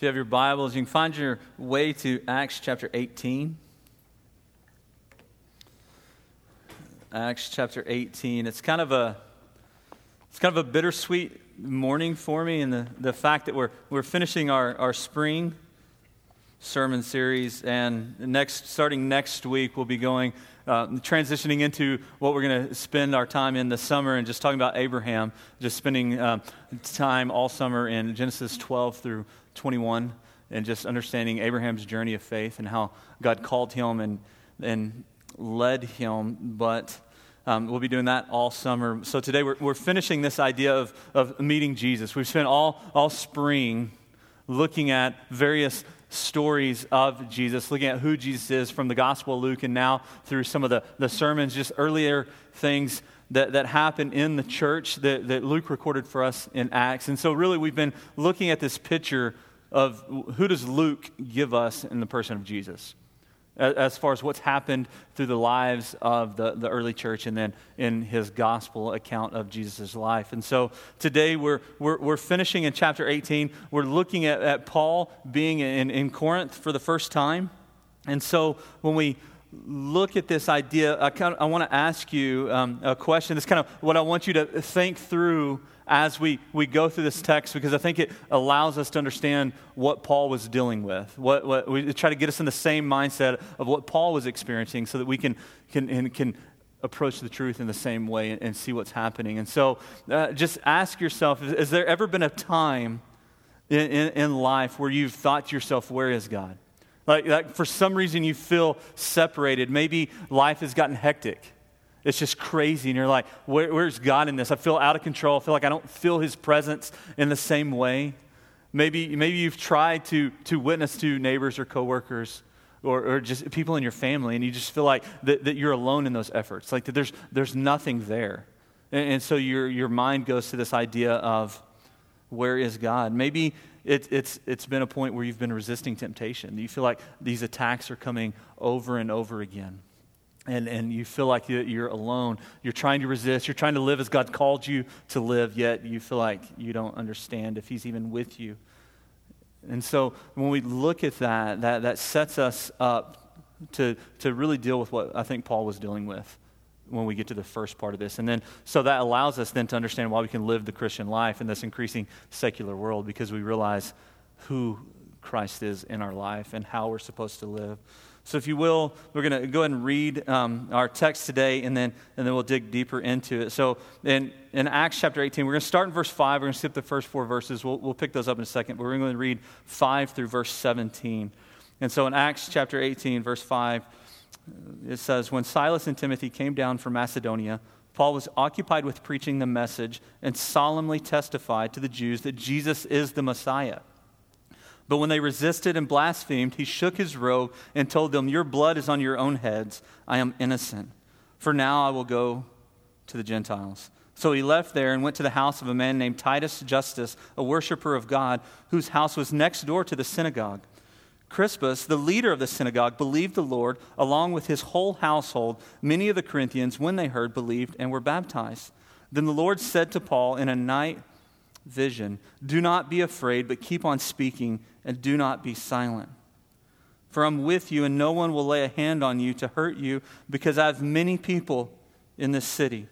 If you have your Bibles, you can find your way to Acts chapter 18. Acts chapter 18. It's kind of a it's kind of a bittersweet morning for me, and the, the fact that we're we're finishing our, our spring sermon series, and next starting next week we'll be going uh, transitioning into what we're going to spend our time in the summer and just talking about Abraham, just spending um, time all summer in Genesis 12 through 21 and just understanding Abraham's journey of faith and how God called him and, and led him. But um, we'll be doing that all summer. So today we're, we're finishing this idea of, of meeting Jesus. We've spent all, all spring looking at various stories of Jesus, looking at who Jesus is from the Gospel of Luke and now through some of the, the sermons, just earlier things that, that happened in the church that, that Luke recorded for us in Acts. And so, really, we've been looking at this picture of who does Luke give us in the person of Jesus as far as what's happened through the lives of the, the early church and then in his gospel account of Jesus' life. And so today we're, we're, we're finishing in chapter 18. We're looking at, at Paul being in, in Corinth for the first time. And so when we look at this idea, I, kind of, I want to ask you um, a question. It's kind of what I want you to think through as we, we go through this text because I think it allows us to understand what Paul was dealing with. What, what, we try to get us in the same mindset of what Paul was experiencing so that we can, can, can approach the truth in the same way and, and see what's happening. And so uh, just ask yourself has there ever been a time in, in, in life where you've thought to yourself, where is God? Like, like for some reason you feel separated. Maybe life has gotten hectic. It's just crazy. And you're like, Where, where's God in this? I feel out of control. I feel like I don't feel his presence in the same way. Maybe, maybe you've tried to, to witness to neighbors or coworkers or, or just people in your family, and you just feel like that, that you're alone in those efforts, like that there's, there's nothing there. And, and so your, your mind goes to this idea of where is God? Maybe it, it's, it's been a point where you've been resisting temptation. You feel like these attacks are coming over and over again and, and you feel like you're alone. You're trying to resist. You're trying to live as God called you to live, yet you feel like you don't understand if He's even with you. And so when we look at that, that, that sets us up to, to really deal with what I think Paul was dealing with when we get to the first part of this. And then, so that allows us then to understand why we can live the Christian life in this increasing secular world because we realize who Christ is in our life and how we're supposed to live. So, if you will, we're going to go ahead and read um, our text today, and then, and then we'll dig deeper into it. So, in, in Acts chapter 18, we're going to start in verse 5. We're going to skip the first four verses. We'll, we'll pick those up in a second, but we're going to read 5 through verse 17. And so, in Acts chapter 18, verse 5, it says, When Silas and Timothy came down from Macedonia, Paul was occupied with preaching the message and solemnly testified to the Jews that Jesus is the Messiah. But when they resisted and blasphemed, he shook his robe and told them, Your blood is on your own heads. I am innocent. For now I will go to the Gentiles. So he left there and went to the house of a man named Titus Justus, a worshiper of God, whose house was next door to the synagogue. Crispus, the leader of the synagogue, believed the Lord along with his whole household. Many of the Corinthians, when they heard, believed and were baptized. Then the Lord said to Paul in a night vision, Do not be afraid, but keep on speaking and do not be silent. For I'm with you, and no one will lay a hand on you to hurt you, because I have many people in this city.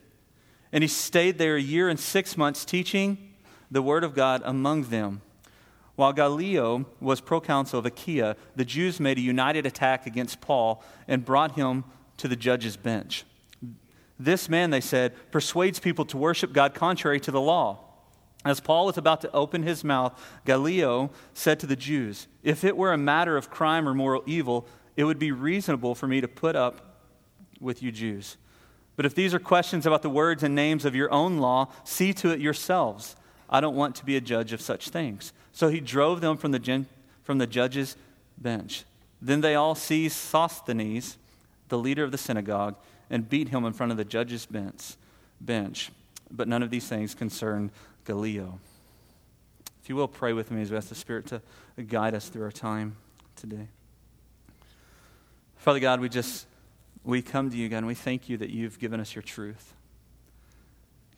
And he stayed there a year and six months, teaching the word of God among them. While Gallio was proconsul of Achaia, the Jews made a united attack against Paul and brought him to the judge's bench. This man, they said, persuades people to worship God contrary to the law. As Paul was about to open his mouth, Gallio said to the Jews, If it were a matter of crime or moral evil, it would be reasonable for me to put up with you Jews. But if these are questions about the words and names of your own law, see to it yourselves. I don't want to be a judge of such things. So he drove them from the, gen- from the judge's bench. Then they all seized Sosthenes, the leader of the synagogue, and beat him in front of the judge's bench. bench. But none of these things concerned Gallio. If you will, pray with me as we ask the Spirit to guide us through our time today. Father God, we just, we come to you, God, and we thank you that you've given us your truth.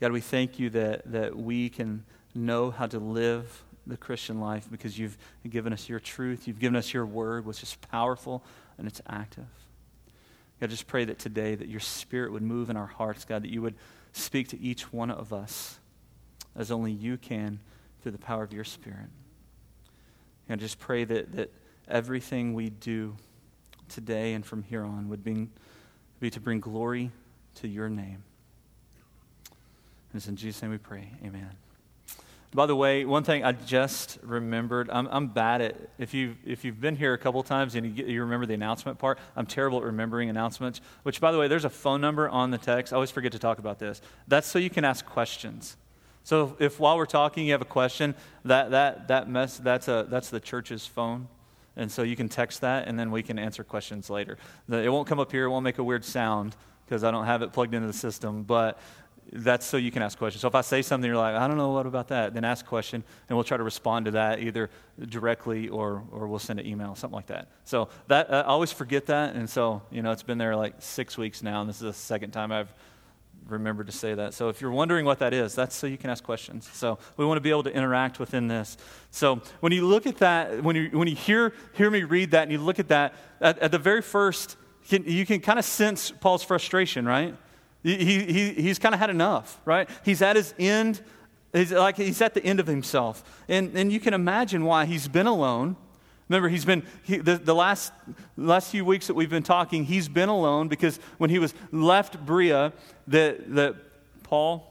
God, we thank you that, that we can know how to live the Christian life because you've given us your truth. You've given us your word, which is powerful and it's active. God, just pray that today that your spirit would move in our hearts, God, that you would speak to each one of us as only you can through the power of your spirit. And just pray that, that everything we do today and from here on would be, be to bring glory to your name. And it's in Jesus' name we pray. Amen. By the way, one thing I just remembered, I'm, I'm bad at, if you've, if you've been here a couple times and you, get, you remember the announcement part, I'm terrible at remembering announcements, which, by the way, there's a phone number on the text. I always forget to talk about this. That's so you can ask questions. So if, while we're talking you have a question, that, that, that mess, that's, a, that's the church's phone. And so you can text that, and then we can answer questions later. The, it won't come up here, it won't make a weird sound because I don't have it plugged into the system, but that's so you can ask questions. So if I say something, you're like, I don't know what about that, then ask a question, and we'll try to respond to that either directly or, or we'll send an email, something like that. So that I always forget that, and so you know it's been there like six weeks now, and this is the second time I've remembered to say that. So if you're wondering what that is, that's so you can ask questions. So we want to be able to interact within this. So when you look at that, when you when you hear hear me read that, and you look at that, at, at the very first, you can kind of sense Paul's frustration, right? He, he, he's kind of had enough, right? He's at his end. He's like he's at the end of himself. And, and you can imagine why he's been alone. Remember, he's been, he, the, the last, last few weeks that we've been talking, he's been alone because when he was left Berea, that, that Paul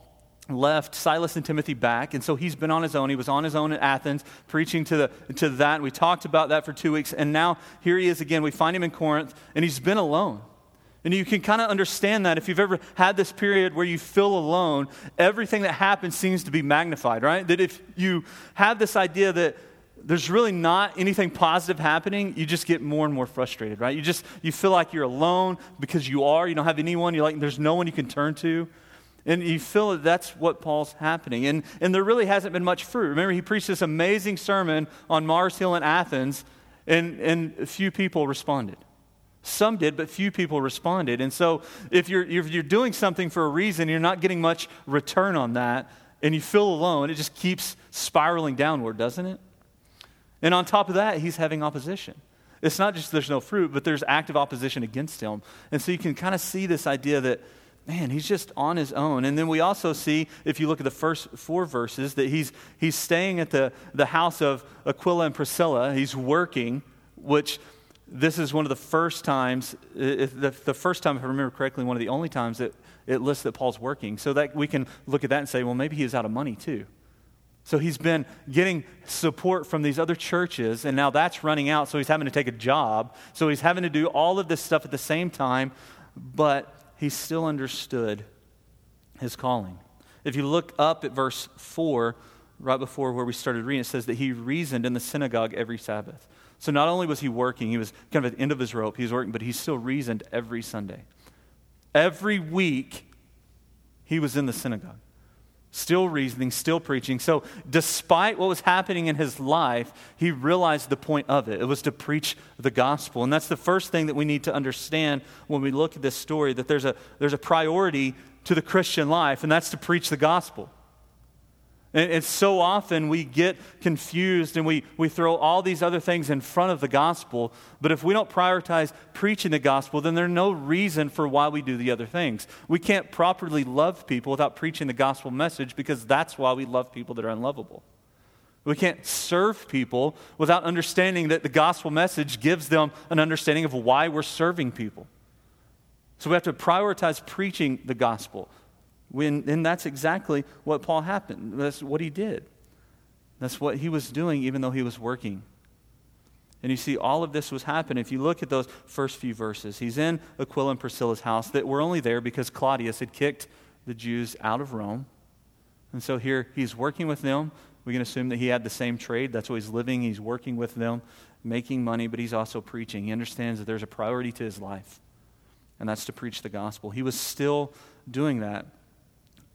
left Silas and Timothy back, and so he's been on his own. He was on his own in Athens, preaching to, the, to that. We talked about that for two weeks, and now here he is again. We find him in Corinth, and he's been alone. And you can kind of understand that if you've ever had this period where you feel alone, everything that happens seems to be magnified, right? That if you have this idea that there's really not anything positive happening, you just get more and more frustrated, right? You just you feel like you're alone because you are, you don't have anyone, you're like there's no one you can turn to. And you feel that that's what Paul's happening. And, and there really hasn't been much fruit. Remember, he preached this amazing sermon on Mars Hill in Athens, and, and few people responded. Some did, but few people responded. And so, if you're, if you're doing something for a reason, you're not getting much return on that, and you feel alone, it just keeps spiraling downward, doesn't it? And on top of that, he's having opposition. It's not just there's no fruit, but there's active opposition against him. And so you can kind of see this idea that, man, he's just on his own. And then we also see, if you look at the first four verses, that he's, he's staying at the, the house of Aquila and Priscilla. He's working, which this is one of the first times, the, the first time, if I remember correctly, one of the only times that it lists that Paul's working. So that we can look at that and say, well, maybe he's out of money too. So he's been getting support from these other churches, and now that's running out, so he's having to take a job. So he's having to do all of this stuff at the same time, but he still understood his calling. If you look up at verse 4, right before where we started reading, it says that he reasoned in the synagogue every Sabbath. So not only was he working, he was kind of at the end of his rope, he was working, but he still reasoned every Sunday. Every week, he was in the synagogue, still reasoning, still preaching. So, despite what was happening in his life, he realized the point of it. It was to preach the gospel. And that's the first thing that we need to understand when we look at this story that there's a, there's a priority to the Christian life, and that's to preach the gospel. And, and so often we get confused and we, we throw all these other things in front of the gospel. But if we don't prioritize preaching the gospel, then there's no reason for why we do the other things. We can't properly love people without preaching the gospel message because that's why we love people that are unlovable. We can't serve people without understanding that the gospel message gives them an understanding of why we're serving people. So we have to prioritize preaching the gospel. When, and that's exactly what Paul happened. That's what he did. That's what he was doing, even though he was working. And you see, all of this was happening. If you look at those first few verses, he's in Aquila and Priscilla's house that were only there because Claudius had kicked the Jews out of Rome. And so here he's working with them. We can assume that he had the same trade. That's why he's living. He's working with them, making money, but he's also preaching. He understands that there's a priority to his life, and that's to preach the gospel. He was still doing that.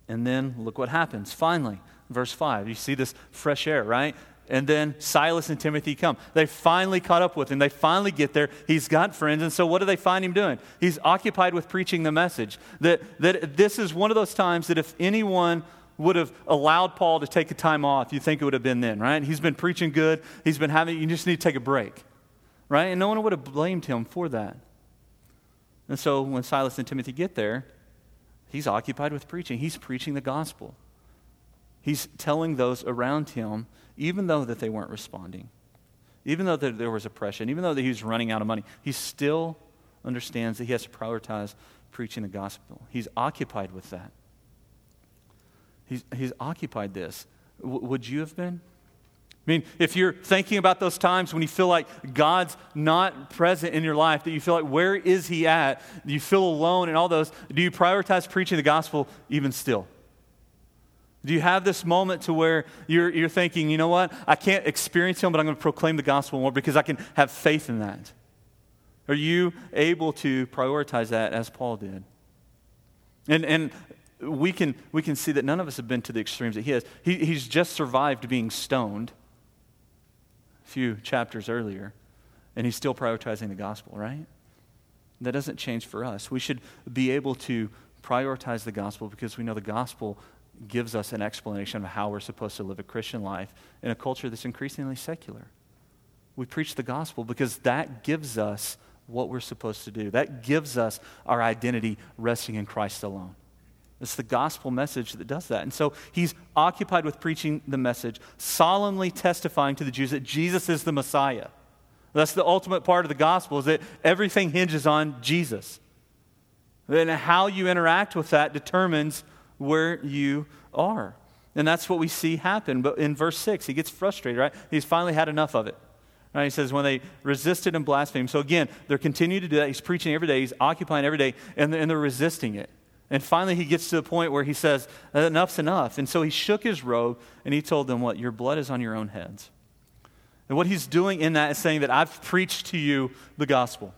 And then look what happens. Finally, verse 5. You see this fresh air, right? And then Silas and Timothy come. They finally caught up with him. They finally get there. He's got friends. And so, what do they find him doing? He's occupied with preaching the message. That, that this is one of those times that if anyone would have allowed Paul to take a time off, you think it would have been then, right? He's been preaching good. He's been having, you just need to take a break, right? And no one would have blamed him for that. And so when Silas and Timothy get there, he's occupied with preaching. He's preaching the gospel. He's telling those around him, even though that they weren't responding, even though that there was oppression, even though that he was running out of money, he still understands that he has to prioritize preaching the gospel. He's occupied with that. He's, he's occupied this. W- would you have been? I mean, if you're thinking about those times when you feel like God's not present in your life, that you feel like, where is He at? You feel alone and all those? Do you prioritize preaching the gospel even still? Do you have this moment to where you're, you're thinking, you know what? I can't experience Him, but I'm going to proclaim the gospel more because I can have faith in that? Are you able to prioritize that as Paul did? And, and we, can, we can see that none of us have been to the extremes that he has. He, he's just survived being stoned few chapters earlier, and he's still prioritizing the gospel, right? That doesn't change for us. We should be able to prioritize the gospel because we know the gospel gives us an explanation of how we're supposed to live a Christian life in a culture that's increasingly secular. We preach the gospel because that gives us what we're supposed to do. That gives us our identity resting in Christ alone. It's the gospel message that does that. And so he's occupied with preaching the message, solemnly testifying to the Jews that Jesus is the Messiah. That's the ultimate part of the gospel, is that everything hinges on Jesus. And how you interact with that determines where you are. And that's what we see happen. But in verse 6, he gets frustrated, right? He's finally had enough of it. Right? He says, when they resisted and blasphemed. So again, they're continuing to do that. He's preaching every day, he's occupying every day, and they're, and they're resisting it. And finally, he gets to the point where he says, Enough's enough. And so he shook his robe and he told them, What? Your blood is on your own heads. And what he's doing in that is saying that I've preached to you the gospel.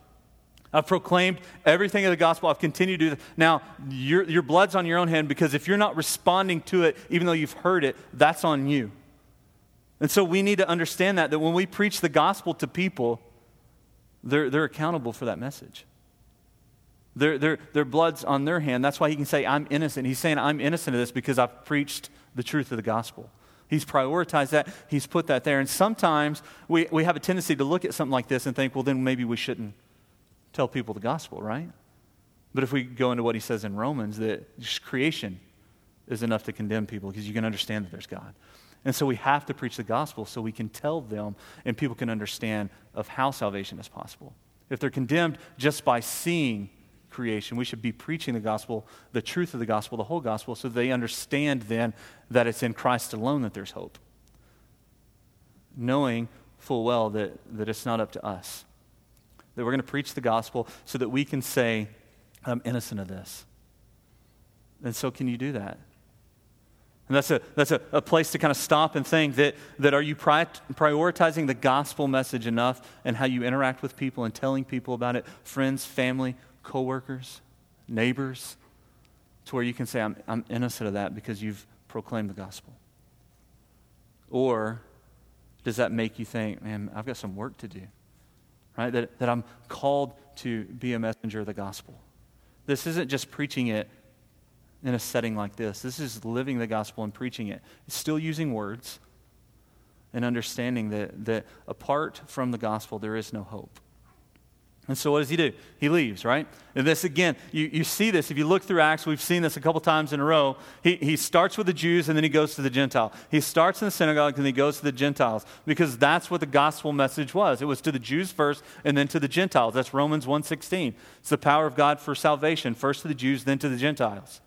I've proclaimed everything of the gospel. I've continued to do that. Now, your, your blood's on your own hand because if you're not responding to it, even though you've heard it, that's on you. And so we need to understand that, that when we preach the gospel to people, they're, they're accountable for that message. Their, their, their blood's on their hand. That's why he can say, I'm innocent. He's saying, I'm innocent of this because I've preached the truth of the gospel. He's prioritized that, he's put that there. And sometimes we, we have a tendency to look at something like this and think, well, then maybe we shouldn't tell people the gospel, right? But if we go into what he says in Romans, that creation is enough to condemn people because you can understand that there's God. And so we have to preach the gospel so we can tell them and people can understand of how salvation is possible. If they're condemned just by seeing creation, we should be preaching the gospel, the truth of the gospel, the whole gospel, so they understand then that it's in Christ alone that there's hope. Knowing full well that, that it's not up to us that we're going to preach the gospel so that we can say, I'm innocent of this. And so, can you do that? And that's a, that's a, a place to kind of stop and think that, that are you pri- prioritizing the gospel message enough and how you interact with people and telling people about it, friends, family, coworkers, neighbors, to where you can say, I'm, I'm innocent of that because you've proclaimed the gospel? Or does that make you think, man, I've got some work to do? right? That, that I'm called to be a messenger of the gospel. This isn't just preaching it in a setting like this. This is living the gospel and preaching it. It's still using words and understanding that, that apart from the gospel, there is no hope. And so what does he do? He leaves, right? And this again, you, you see this. If you look through Acts, we've seen this a couple times in a row. He, he starts with the Jews and then he goes to the Gentile. He starts in the synagogue and he goes to the Gentiles because that's what the gospel message was. It was to the Jews first and then to the Gentiles. That's Romans 1.16. It's the power of God for salvation, first to the Jews, then to the Gentiles.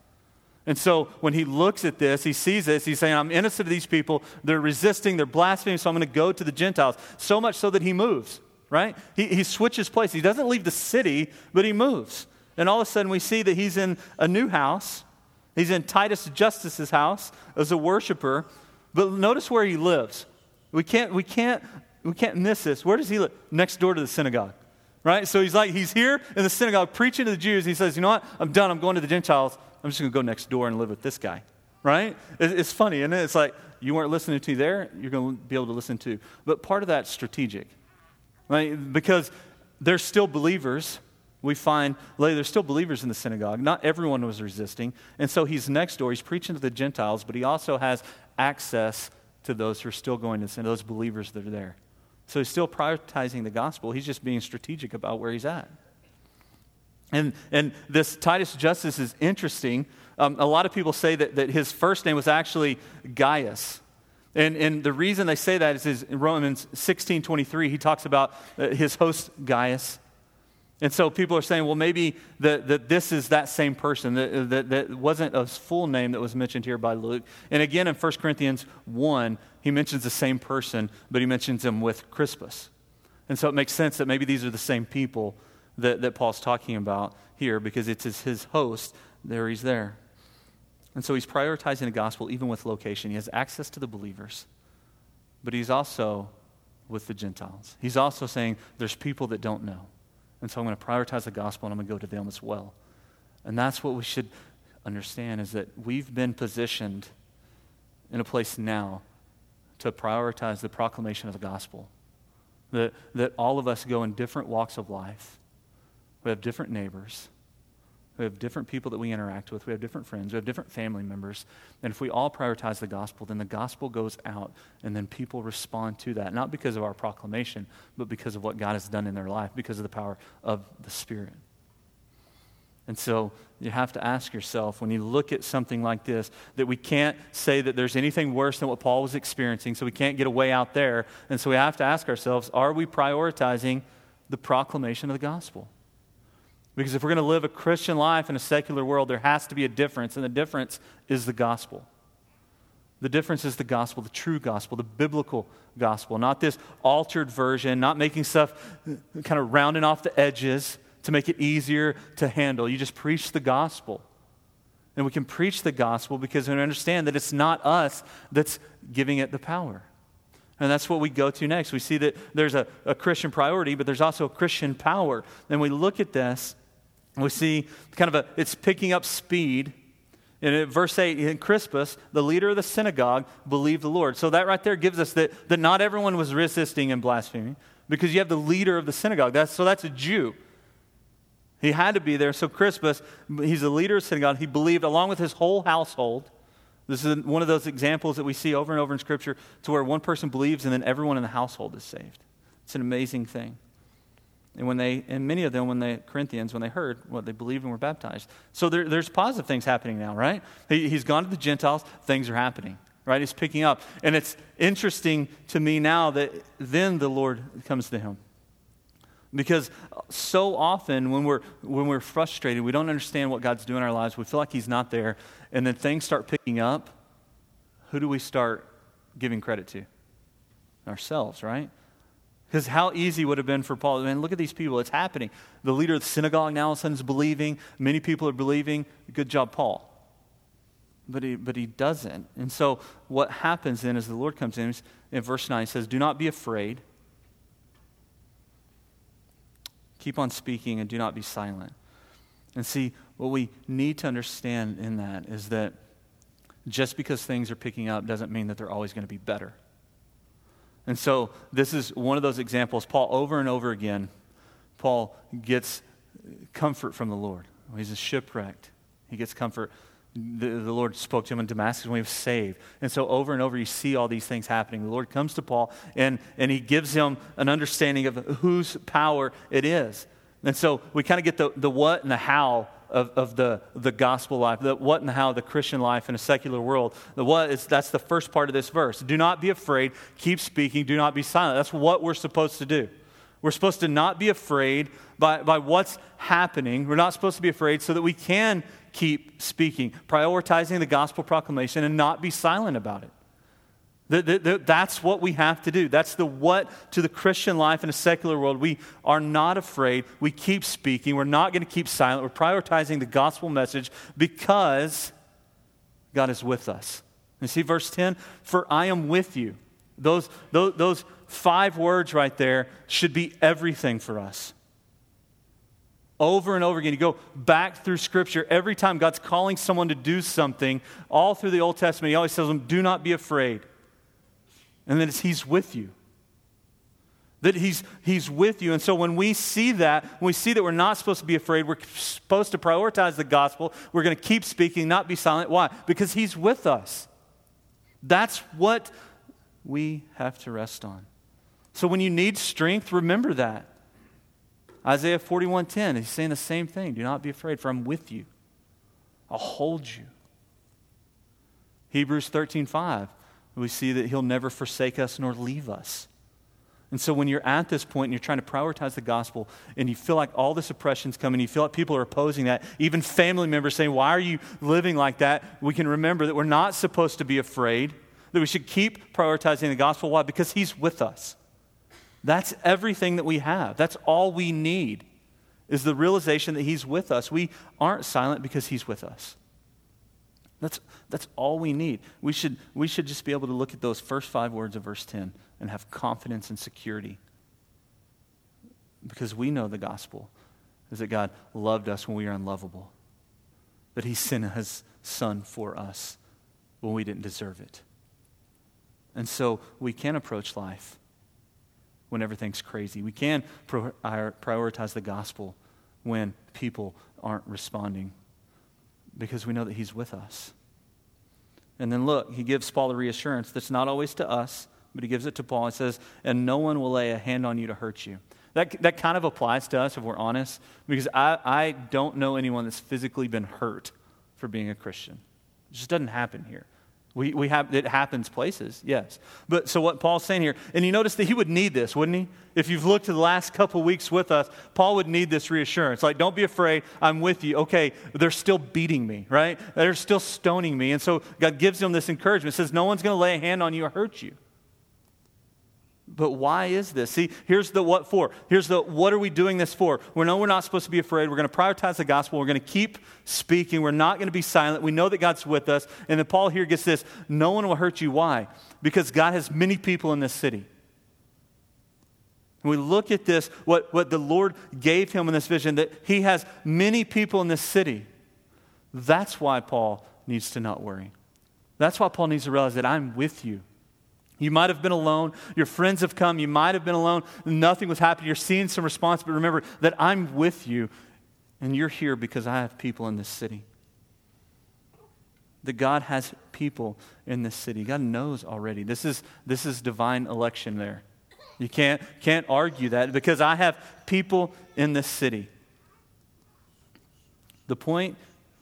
And so when he looks at this, he sees this, he's saying, I'm innocent of these people. They're resisting, they're blaspheming, so I'm going to go to the Gentiles. So much so that he moves right? He, he switches places. He doesn't leave the city, but he moves. And all of a sudden, we see that he's in a new house. He's in Titus Justus's house as a worshiper. But notice where he lives. We can't, we can't, we can't miss this. Where does he live? Next door to the synagogue. Right? So he's like, he's here in the synagogue preaching to the Jews. He says, You know what? I'm done. I'm going to the Gentiles. I'm just going to go next door and live with this guy. Right? It's funny, and it? It's like, you weren't listening to there, you're going to be able to listen to. But part of that's strategic right? Because they're still believers. We find later there's still believers in the synagogue. Not everyone was resisting. And so he's next door. He's preaching to the Gentiles, but he also has access to those who are still going to sin, those believers that are there. So he's still prioritizing the gospel. He's just being strategic about where he's at. And, and this Titus Justus is interesting. Um, a lot of people say that, that his first name was actually Gaius. And, and the reason they say that is, is in Romans 16 23, he talks about uh, his host Gaius. And so people are saying, well, maybe that, this is that same person, that, that, that wasn't a full name that was mentioned here by Luke. And again, in 1 Corinthians 1, he mentions the same person, but he mentions him with Crispus. And so it makes sense that maybe these are the same people that, that Paul's talking about here because it's his host. There he's there. And so he's prioritizing the gospel even with location. He has access to the believers, but he's also with the Gentiles. He's also saying there's people that don't know. And so I'm going to prioritize the gospel and I'm going to go to them as well. And that's what we should understand is that we've been positioned in a place now to prioritize the proclamation of the gospel. That, that all of us go in different walks of life. We have different neighbors. We have different people that we interact with. We have different friends. We have different family members. And if we all prioritize the gospel, then the gospel goes out and then people respond to that, not because of our proclamation, but because of what God has done in their life, because of the power of the Spirit. And so you have to ask yourself when you look at something like this that we can't say that there's anything worse than what Paul was experiencing, so we can't get away out there. And so we have to ask ourselves are we prioritizing the proclamation of the gospel? Because if we're going to live a Christian life in a secular world, there has to be a difference, and the difference is the gospel. The difference is the gospel, the true gospel, the biblical gospel, not this altered version, not making stuff uh, kind of rounding off the edges to make it easier to handle. You just preach the gospel. And we can preach the gospel because we understand that it's not us that's giving it the power. And that's what we go to next. We see that there's a, a Christian priority, but there's also a Christian power. And we look at this we see kind of a, it's picking up speed. In verse 8, in Crispus, the leader of the synagogue, believed the Lord. So that right there gives us that, that not everyone was resisting and blaspheming because you have the leader of the synagogue. That's, so that's a Jew. He had to be there. So Crispus, he's the leader of the synagogue. He believed along with his whole household. This is one of those examples that we see over and over in Scripture to where one person believes and then everyone in the household is saved. It's an amazing thing. And when they, and many of them, when the Corinthians, when they heard what they believed and were baptized. So there, there's positive things happening now, right? He, he's gone to the Gentiles, things are happening, right? He's picking up. And it's interesting to me now that then the Lord comes to him. Because so often when we're, when we're frustrated, we don't understand what God's doing in our lives, we feel like He's not there, and then things start picking up, who do we start giving credit to? Ourselves, right? Because how easy would have been for Paul? Man, look at these people. It's happening. The leader of the synagogue now all of a sudden is believing. Many people are believing. Good job, Paul. But he, but he doesn't. And so what happens then is the Lord comes in, in verse 9, he says, Do not be afraid. Keep on speaking and do not be silent. And see, what we need to understand in that is that just because things are picking up doesn't mean that they're always going to be better. And so this is one of those examples. Paul, over and over again, Paul gets comfort from the Lord. He's shipwrecked. He gets comfort. The, the, Lord spoke to him in Damascus when he was saved. And so over and over, you see all these things happening. The Lord comes to Paul and, and he gives him an understanding of whose power it is. And so we kind of get the, the what and the how of, of the, the gospel life, the what and the how of the Christian life in a secular world. The what is that's the first part of this verse. Do not be afraid, keep speaking, do not be silent. That's what we're supposed to do. We're supposed to not be afraid by, by what's happening. We're not supposed to be afraid so that we can keep speaking, prioritizing the gospel proclamation and not be silent about it. The, the, the, that's what we have to do. That's the what to the Christian life in a secular world. We are not afraid. We keep speaking. We're not going to keep silent. We're prioritizing the gospel message because God is with us. You see verse 10? For I am with you. Those, those, those five words right there should be everything for us. Over and over again, you go back through Scripture. Every time God's calling someone to do something, all through the Old Testament, He always tells them, Do not be afraid and that He's with you. that he's, he's with you. And so when we see that, when we see that we're not supposed to be afraid, we're supposed to prioritize the gospel, we're going to keep speaking, not be silent. Why? Because he's with us. That's what we have to rest on. So when you need strength, remember that. Isaiah 41:10, he's saying the same thing. Do not be afraid, for I'm with you. I'll hold you. Hebrews 13:5, we see that he'll never forsake us nor leave us. And so when you're at this point and you're trying to prioritize the gospel and you feel like all this oppression's coming, you feel like people are opposing that, even family members saying, Why are you living like that? We can remember that we're not supposed to be afraid, that we should keep prioritizing the gospel. Why? Because he's with us. That's everything that we have. That's all we need is the realization that he's with us. We aren't silent because he's with us. That's, that's all we need. We should, we should just be able to look at those first five words of verse 10 and have confidence and security. Because we know the gospel is that God loved us when we were unlovable, that He sent His Son for us when we didn't deserve it. And so we can approach life when everything's crazy. We can prioritize the gospel when people aren't responding because we know that He's with us. And then look, He gives Paul a reassurance that's not always to us, but he gives it to Paul. He says, And no one will lay a hand on you to hurt you. That, that kind of applies to us if we're honest, because I, I don't know anyone that's physically been hurt for being a Christian. It just doesn't happen here. We, we have, it happens places, yes. But so what Paul's saying here, and you notice that he would need this, wouldn't he? If you've looked at the last couple weeks with us, Paul would need this reassurance. Like, don't be afraid, I'm with you. Okay, they're still beating me, right? They're still stoning me. And so God gives him this encouragement, says, No one's going to lay a hand on you or hurt you. But why is this? See, here's the what for. Here's the what are we doing this for? We know we're not supposed to be afraid. We're going to prioritize the gospel. We're going to keep speaking. We're not going to be silent. We know that God's with us. And then Paul here gets this no one will hurt you. Why? Because God has many people in this city. And we look at this, what, what the Lord gave him in this vision, that he has many people in this city. That's why Paul needs to not worry. That's why Paul needs to realize that I'm with you. You might have been alone. Your friends have come. You might have been alone. Nothing was happening. You're seeing some response, but remember that I'm with you, and you're here because I have people in this city. That God has people in this city. God knows already. This is, this is divine election there. You can't, can't argue that because I have people in this city. The point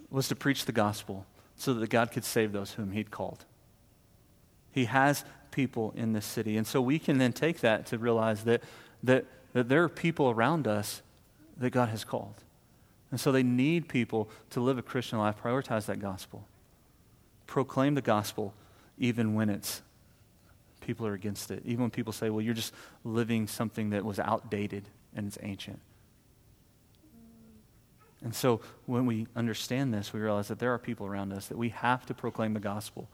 was to preach the gospel so that God could save those whom He'd called. He has people in this city. And so we can then take that to realize that, that, that there are people around us that God has called. And so they need people to live a Christian life, prioritize that gospel, proclaim the gospel even when it's people are against it. Even when people say, well, you're just living something that was outdated and it's ancient. And so when we understand this, we realize that there are people around us that we have to proclaim the gospel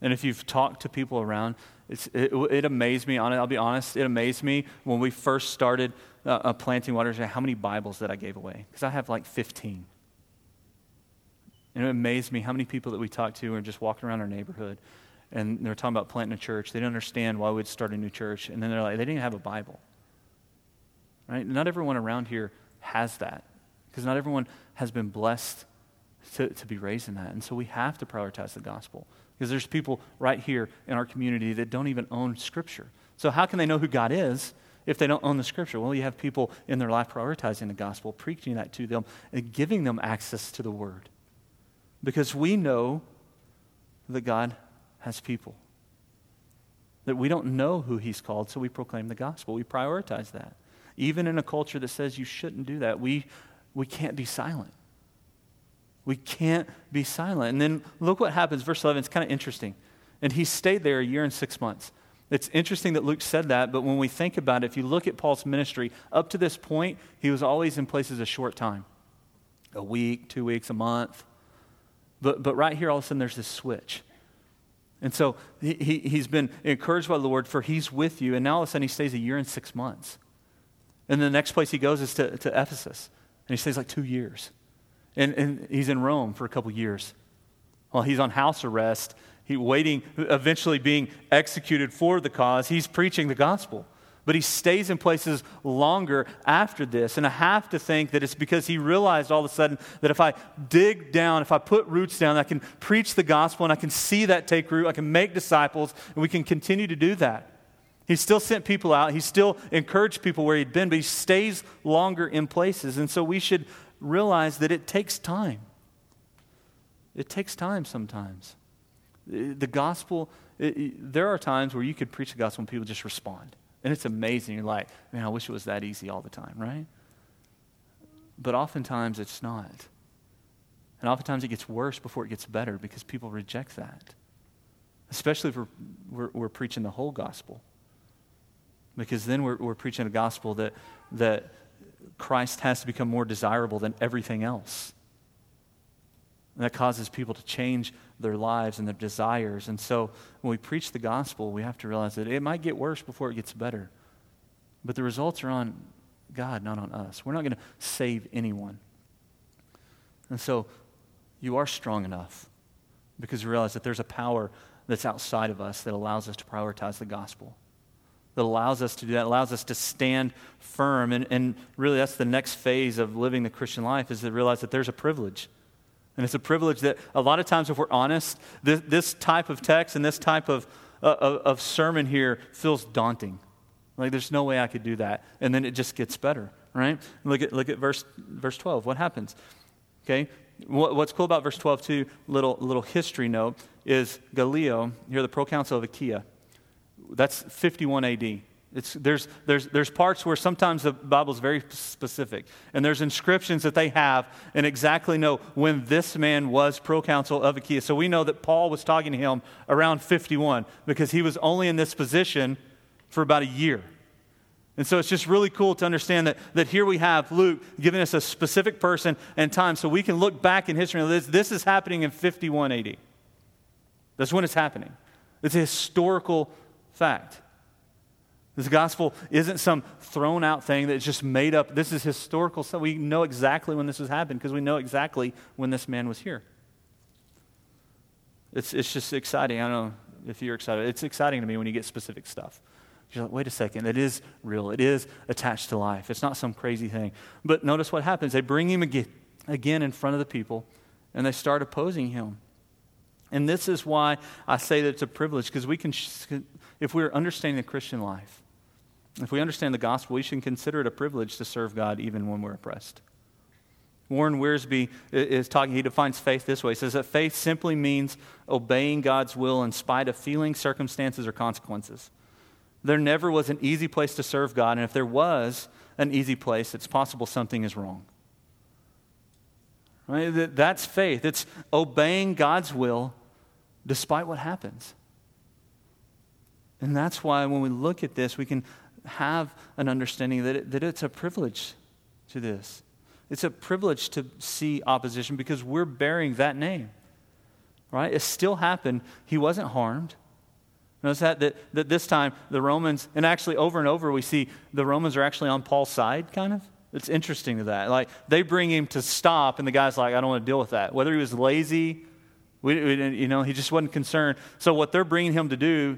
and if you've talked to people around, it, it, amazed me. I'll be honest, it amazed me when we first started uh, uh planting waters, how many Bibles that I gave away. Because I have like 15. And it amazed me how many people that we talked to are just walking around our neighborhood and they're talking about planting a church. They didn't understand why we'd start a new church. And then they're like, they didn't have a Bible. Right? Not everyone around here has that because not everyone has been blessed to, to be raised in that. And so we have to prioritize the gospel. Because there's people right here in our community that don't even own Scripture. So, how can they know who God is if they don't own the Scripture? Well, you have people in their life prioritizing the gospel, preaching that to them, and giving them access to the Word. Because we know that God has people. That we don't know who He's called, so we proclaim the gospel. We prioritize that. Even in a culture that says you shouldn't do that, we, we can't be silent. We can't be silent. And then look what happens. Verse 11, it's kind of interesting. And he stayed there a year and six months. It's interesting that Luke said that, but when we think about it, if you look at Paul's ministry, up to this point, he was always in places a short time a week, two weeks, a month. But, but right here, all of a sudden, there's this switch. And so he, he, he's been encouraged by the Lord, for he's with you. And now all of a sudden, he stays a year and six months. And the next place he goes is to, to Ephesus. And he stays like two years. And, and he's in Rome for a couple years. While he's on house arrest, he waiting, eventually being executed for the cause, he's preaching the gospel. but he stays in places longer after this. And I have to think that it's because he realized all of a sudden that if I dig down, if I put roots down, I can preach the gospel and I can see that take root, I can make disciples, and we can continue to do that. He still sent people out, he still encouraged people where he'd been, but he stays longer in places. And so we should realize that it takes time. It takes time sometimes. The gospel, it, there are times where you could preach the gospel and people just respond. And it's amazing. You're like, man, I wish it was that easy all the time, right? But oftentimes it's not. And oftentimes it gets worse before it gets better because people reject that. Especially if we're, we're, we're preaching the whole gospel. Because then we're, we're preaching a gospel that, that Christ has to become more desirable than everything else. And that causes people to change their lives and their desires. And so when we preach the gospel, we have to realize that it might get worse before it gets better. But the results are on God, not on us. We're not going to save anyone. And so you are strong enough because you realize that there's a power that's outside of us that allows us to prioritize the gospel, that allows us to do that, allows us to stand firm. And, and really, that's the next phase of living the Christian life is to realize that there's a privilege and it's a privilege that a lot of times, if we're honest, this, this type of text and this type of, uh, of, of sermon here feels daunting. Like, there's no way I could do that. And then it just gets better, right? Look at, look at verse, verse 12. What happens? Okay? What, what's cool about verse 12, too, little, little history note, is Gallio, here, the proconsul of Achaia. That's 51 AD. It's, there's, there's, there's parts where sometimes the Bible is very specific, and there's inscriptions that they have and exactly know when this man was proconsul of Achaia. So we know that Paul was talking to him around 51 because he was only in this position for about a year. And so it's just really cool to understand that, that here we have Luke giving us a specific person and time so we can look back in history and this, this is happening in 51 AD. That's when it's happening. It's a historical fact. This gospel isn't some thrown out thing that's just made up. This is historical stuff. We know exactly when this has happened because we know exactly when this man was here. It's, it's just exciting. I don't know if you're excited. It's exciting to me when you get specific stuff. You're like, wait a second, it is real. It is attached to life. It's not some crazy thing. But notice what happens. They bring him again, again in front of the people, and they start opposing him. And this is why I say that it's a privilege, because we can, if we're understanding the Christian life, if we understand the gospel, we should consider it a privilege to serve God even when we're oppressed. Warren Wiersbe is talking, he defines faith this way. He says that faith simply means obeying God's will in spite of feelings, circumstances, or consequences. There never was an easy place to serve God, and if there was an easy place, it's possible something is wrong. Right? That's faith. It's obeying God's will despite what happens. And that's why when we look at this, we can have an understanding that, it, that it's a privilege to this. It's a privilege to see opposition because we're bearing that name. Right? It still happened. He wasn't harmed. Notice that, that, that this time the Romans, and actually over and over we see the Romans are actually on Paul's side, kind of. It's interesting to that. Like they bring him to stop, and the guy's like, I don't want to deal with that. Whether he was lazy, we, we, you know, he just wasn't concerned. So what they're bringing him to do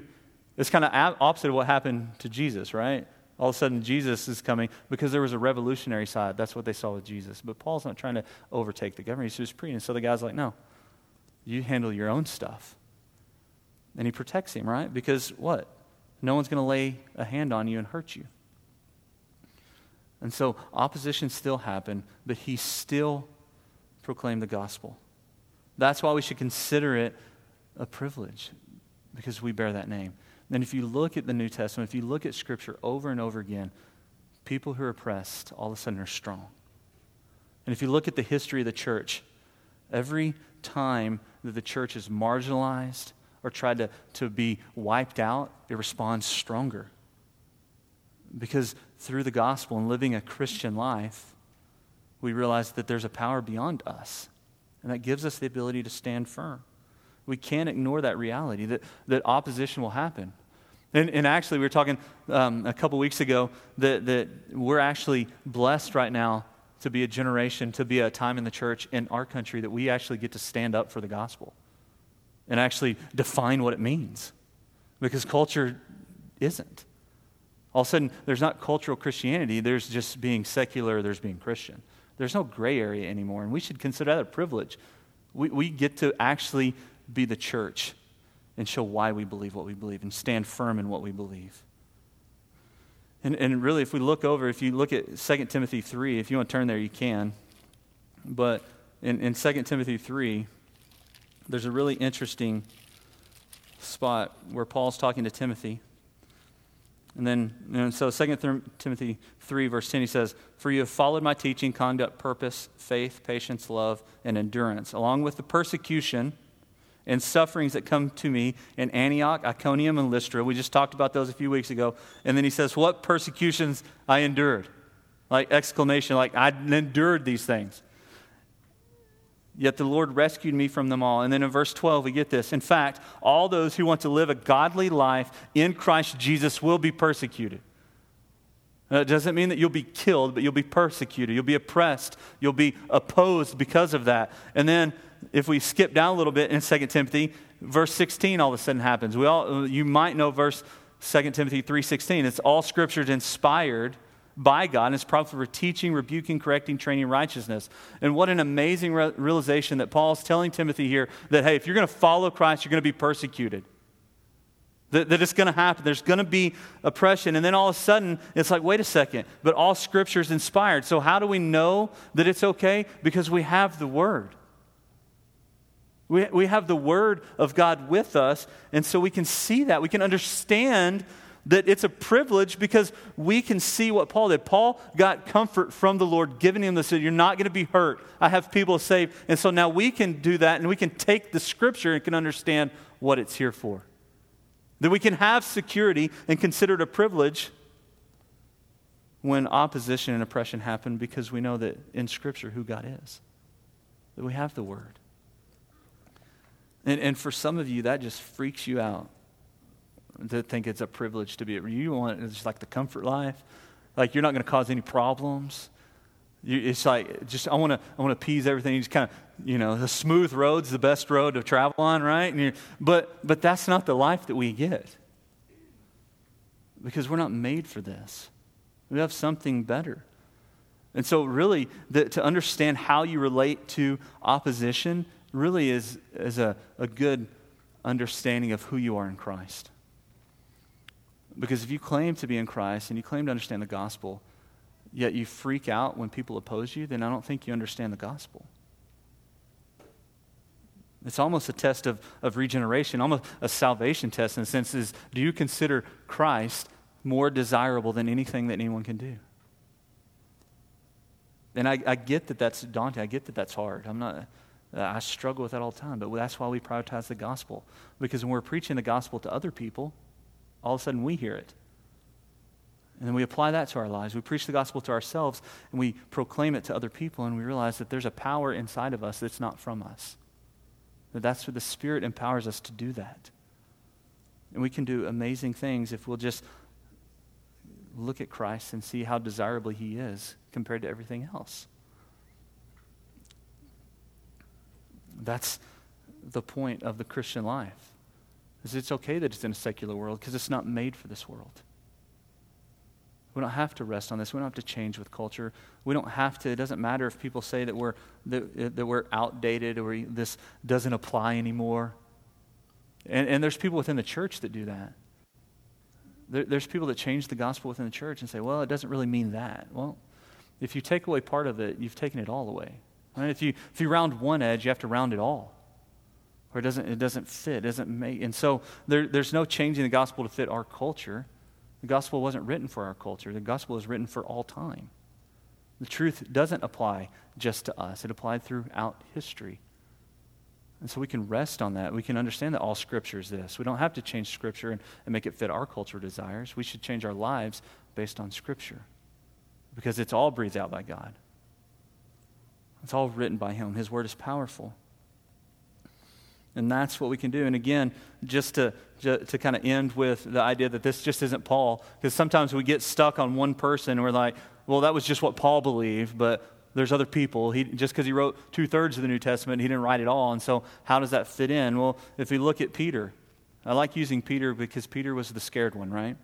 it's kind of opposite of what happened to Jesus, right? All of a sudden, Jesus is coming because there was a revolutionary side. That's what they saw with Jesus. But Paul's not trying to overtake the government. He's just preaching. And so the guy's like, no, you handle your own stuff. And he protects him, right? Because what? No one's going to lay a hand on you and hurt you. And so opposition still happened, but he still proclaimed the gospel. That's why we should consider it a privilege because we bear that name. And if you look at the New Testament, if you look at Scripture over and over again, people who are oppressed all of a sudden are strong. And if you look at the history of the church, every time that the church is marginalized or tried to, to be wiped out, it responds stronger. Because through the gospel and living a Christian life, we realize that there's a power beyond us. And that gives us the ability to stand firm. We can't ignore that reality that, that opposition will happen. And, and actually, we were talking um, a couple weeks ago that, that we're actually blessed right now to be a generation, to be a time in the church in our country that we actually get to stand up for the gospel and actually define what it means because culture isn't. All of a sudden, there's not cultural Christianity, there's just being secular, there's being Christian. There's no gray area anymore, and we should consider that a privilege. We, we get to actually be the church and show why we believe what we believe and stand firm in what we believe. And, and really, if we look over, if you look at 2 Timothy 3, if you want to turn there, you can. But in, in 2 Timothy 3, there's a really interesting spot where Paul's talking to Timothy. And then, and so 2 Timothy 3, verse 10, he says, For you have followed my teaching, conduct, purpose, faith, patience, love, and endurance, along with the persecution and sufferings that come to me in Antioch, Iconium, and Lystra. We just talked about those a few weeks ago. And then he says, What persecutions I endured. Like exclamation, like I endured these things. Yet the Lord rescued me from them all. And then in verse 12, we get this. In fact, all those who want to live a godly life in Christ Jesus will be persecuted. It doesn't mean that you'll be killed, but you'll be persecuted. You'll be oppressed. You'll be opposed because of that. And then if we skip down a little bit in 2 Timothy, verse 16 all of a sudden happens. We all, you might know verse 2 Timothy 3.16. It's all scriptures inspired by God and it's profitable for teaching, rebuking, correcting, training righteousness. And what an amazing re- realization that Paul's telling Timothy here that, hey, if you're going to follow Christ, you're going to be persecuted. That, that it's going to happen. There's going to be oppression. And then all of a sudden, it's like, wait a second, but all scripture is inspired. So how do we know that it's okay? Because we have the word. We, we have the word of God with us, and so we can see that. We can understand that it's a privilege because we can see what Paul did. Paul got comfort from the Lord, giving him this, you're not going to be hurt. I have people saved. And so now we can do that and we can take the scripture and can understand what it's here for. That we can have security and consider it a privilege when opposition and oppression happen because we know that in scripture who God is. That we have the word. And, and for some of you, that just freaks you out to think it's a privilege to be you want it's like the comfort life. Like you're not going to cause any problems. You, it's like just i want to i want to appease everything. You just kind of you know the smooth road's the best road to travel on right? But but that's not the life that we get. Because we're not made for this. We have something better. And so really the, to understand how you relate to opposition really is, is a, a good understanding of who you are in christ because if you claim to be in Christ and you claim to understand the gospel, yet you freak out when people oppose you, then I don't think you understand the gospel. It's almost a test of, of regeneration, almost a salvation test in a sense is do you consider Christ more desirable than anything that anyone can do? And I, I get that that's daunting. I get that that's hard. I'm not, I struggle with that all the time, but that's why we prioritize the gospel. Because when we're preaching the gospel to other people, all of a sudden we hear it. And then we apply that to our lives. We preach the gospel to ourselves and we proclaim it to other people, and we realize that there's a power inside of us that's not from us. That that's where the Spirit empowers us to do that. And we can do amazing things if we'll just look at Christ and see how desirable he is compared to everything else. That's the point of the Christian life. Is it's okay that it's in a secular world because it's not made for this world. We don't have to rest on this. We don't have to change with culture. We don't have to. It doesn't matter if people say that we're, that, that we're outdated or this doesn't apply anymore. And, and there's people within the church that do that. There, there's people that change the gospel within the church and say, well, it doesn't really mean that. Well, if you take away part of it, you've taken it all away. Right? If, you, if you round one edge, you have to round it all or it doesn't, it doesn't fit, it doesn't make. And so there, there's no changing the gospel to fit our culture. The gospel wasn't written for our culture, the gospel is written for all time. The truth doesn't apply just to us, it applied throughout history. And so we can rest on that. We can understand that all Scripture is this. We don't have to change Scripture and, and make it fit our culture desires. We should change our lives based on Scripture because it's all breathed out by God. It's all written by Him. His Word is powerful. And that's what we can do. And again, just to, to kind of end with the idea that this just isn't Paul, because sometimes we get stuck on one person and we're like, well, that was just what Paul believed, but there's other people. He, just because he wrote two thirds of the New Testament, he didn't write it all. And so, how does that fit in? Well, if we look at Peter, I like using Peter because Peter was the scared one, right?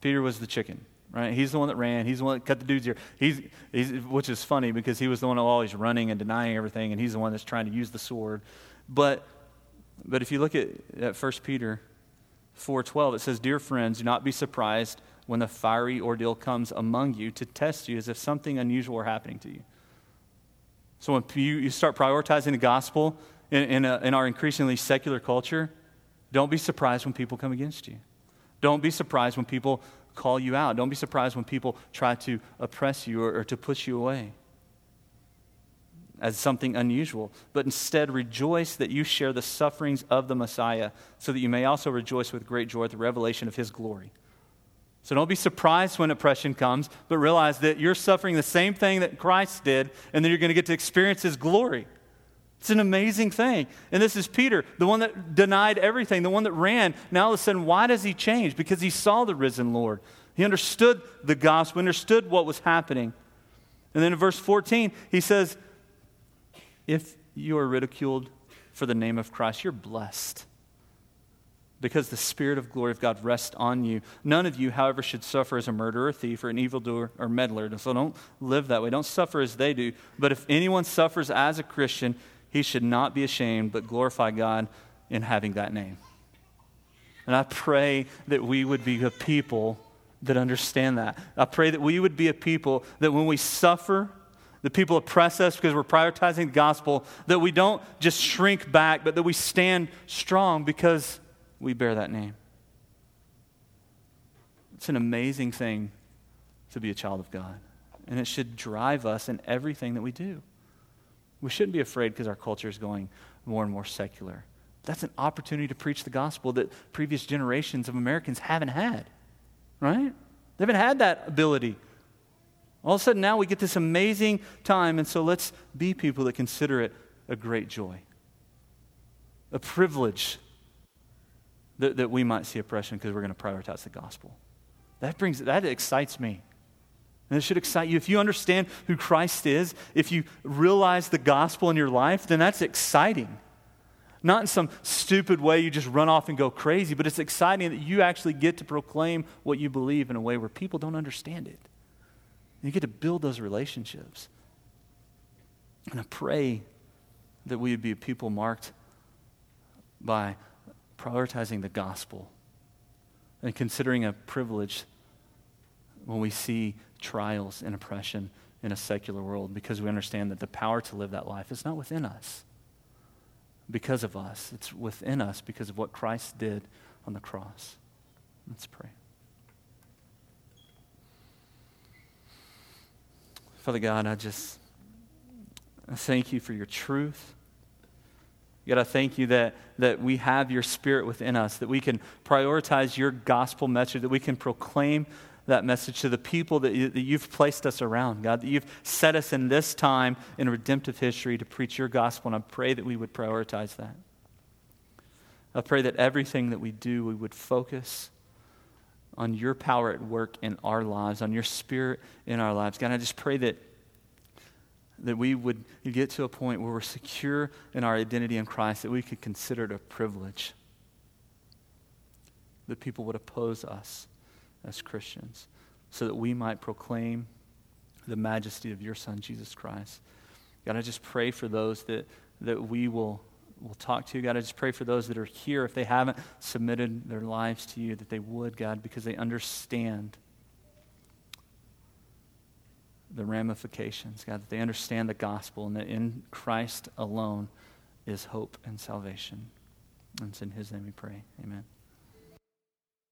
Peter was the chicken, right? He's the one that ran. He's the one that cut the dude's ear. He's, he's, which is funny because he was the one always running and denying everything, and he's the one that's trying to use the sword. But, but if you look at, at 1 Peter 4.12, it says, Dear friends, do not be surprised when the fiery ordeal comes among you to test you as if something unusual were happening to you. So when you, you start prioritizing the gospel in, in, a, in our increasingly secular culture, don't be surprised when people come against you. Don't be surprised when people call you out. Don't be surprised when people try to oppress you or, or to push you away as something unusual, but instead rejoice that you share the sufferings of the Messiah, so that you may also rejoice with great joy at the revelation of his glory. So don't be surprised when oppression comes, but realize that you're suffering the same thing that Christ did, and then you're going to get to experience his glory. It's an amazing thing. And this is Peter, the one that denied everything, the one that ran. Now all of a sudden, why does he change? Because he saw the risen Lord. He understood the gospel, understood what was happening. And then in verse 14, he says, If you are ridiculed for the name of Christ, you're blessed because the Spirit of glory of God rests on you. None of you, however, should suffer as a murderer, thief, or an evildoer, or meddler. So don't live that way. Don't suffer as they do. But if anyone suffers as a Christian, he should not be ashamed, but glorify God in having that name. And I pray that we would be a people that understand that. I pray that we would be a people that when we suffer, the people oppress us because we're prioritizing the gospel, that we don't just shrink back, but that we stand strong because we bear that name. It's an amazing thing to be a child of God, and it should drive us in everything that we do. We shouldn't be afraid because our culture is going more and more secular. That's an opportunity to preach the gospel that previous generations of Americans haven't had, right? They haven't had that ability. All of a sudden, now we get this amazing time, and so let's be people that consider it a great joy, a privilege that, that we might see oppression because we're going to prioritize the gospel. That brings that excites me. And it should excite you. If you understand who Christ is, if you realize the gospel in your life, then that's exciting. Not in some stupid way you just run off and go crazy, but it's exciting that you actually get to proclaim what you believe in a way where people don't understand it. You get to build those relationships. And I pray that we would be a people marked by prioritizing the gospel and considering a privilege when we see trials and oppression in a secular world because we understand that the power to live that life is not within us because of us, it's within us because of what Christ did on the cross. Let's pray. Father God, I just I thank you for your truth. God, I thank you that, that we have your spirit within us, that we can prioritize your gospel message, that we can proclaim that message to the people that, you, that you've placed us around, God, that you've set us in this time in redemptive history to preach your gospel, and I pray that we would prioritize that. I pray that everything that we do, we would focus on your power at work in our lives, on your spirit in our lives. God, I just pray that that we would get to a point where we're secure in our identity in Christ, that we could consider it a privilege that people would oppose us as Christians, so that we might proclaim the majesty of your Son, Jesus Christ. God, I just pray for those that, that we will, will talk to. God, I just pray for those that are here, if they haven't submitted their lives to you, that they would, God, because they understand the ramifications, God, that they understand the gospel and that in Christ alone is hope and salvation. And it's in His name we pray. Amen.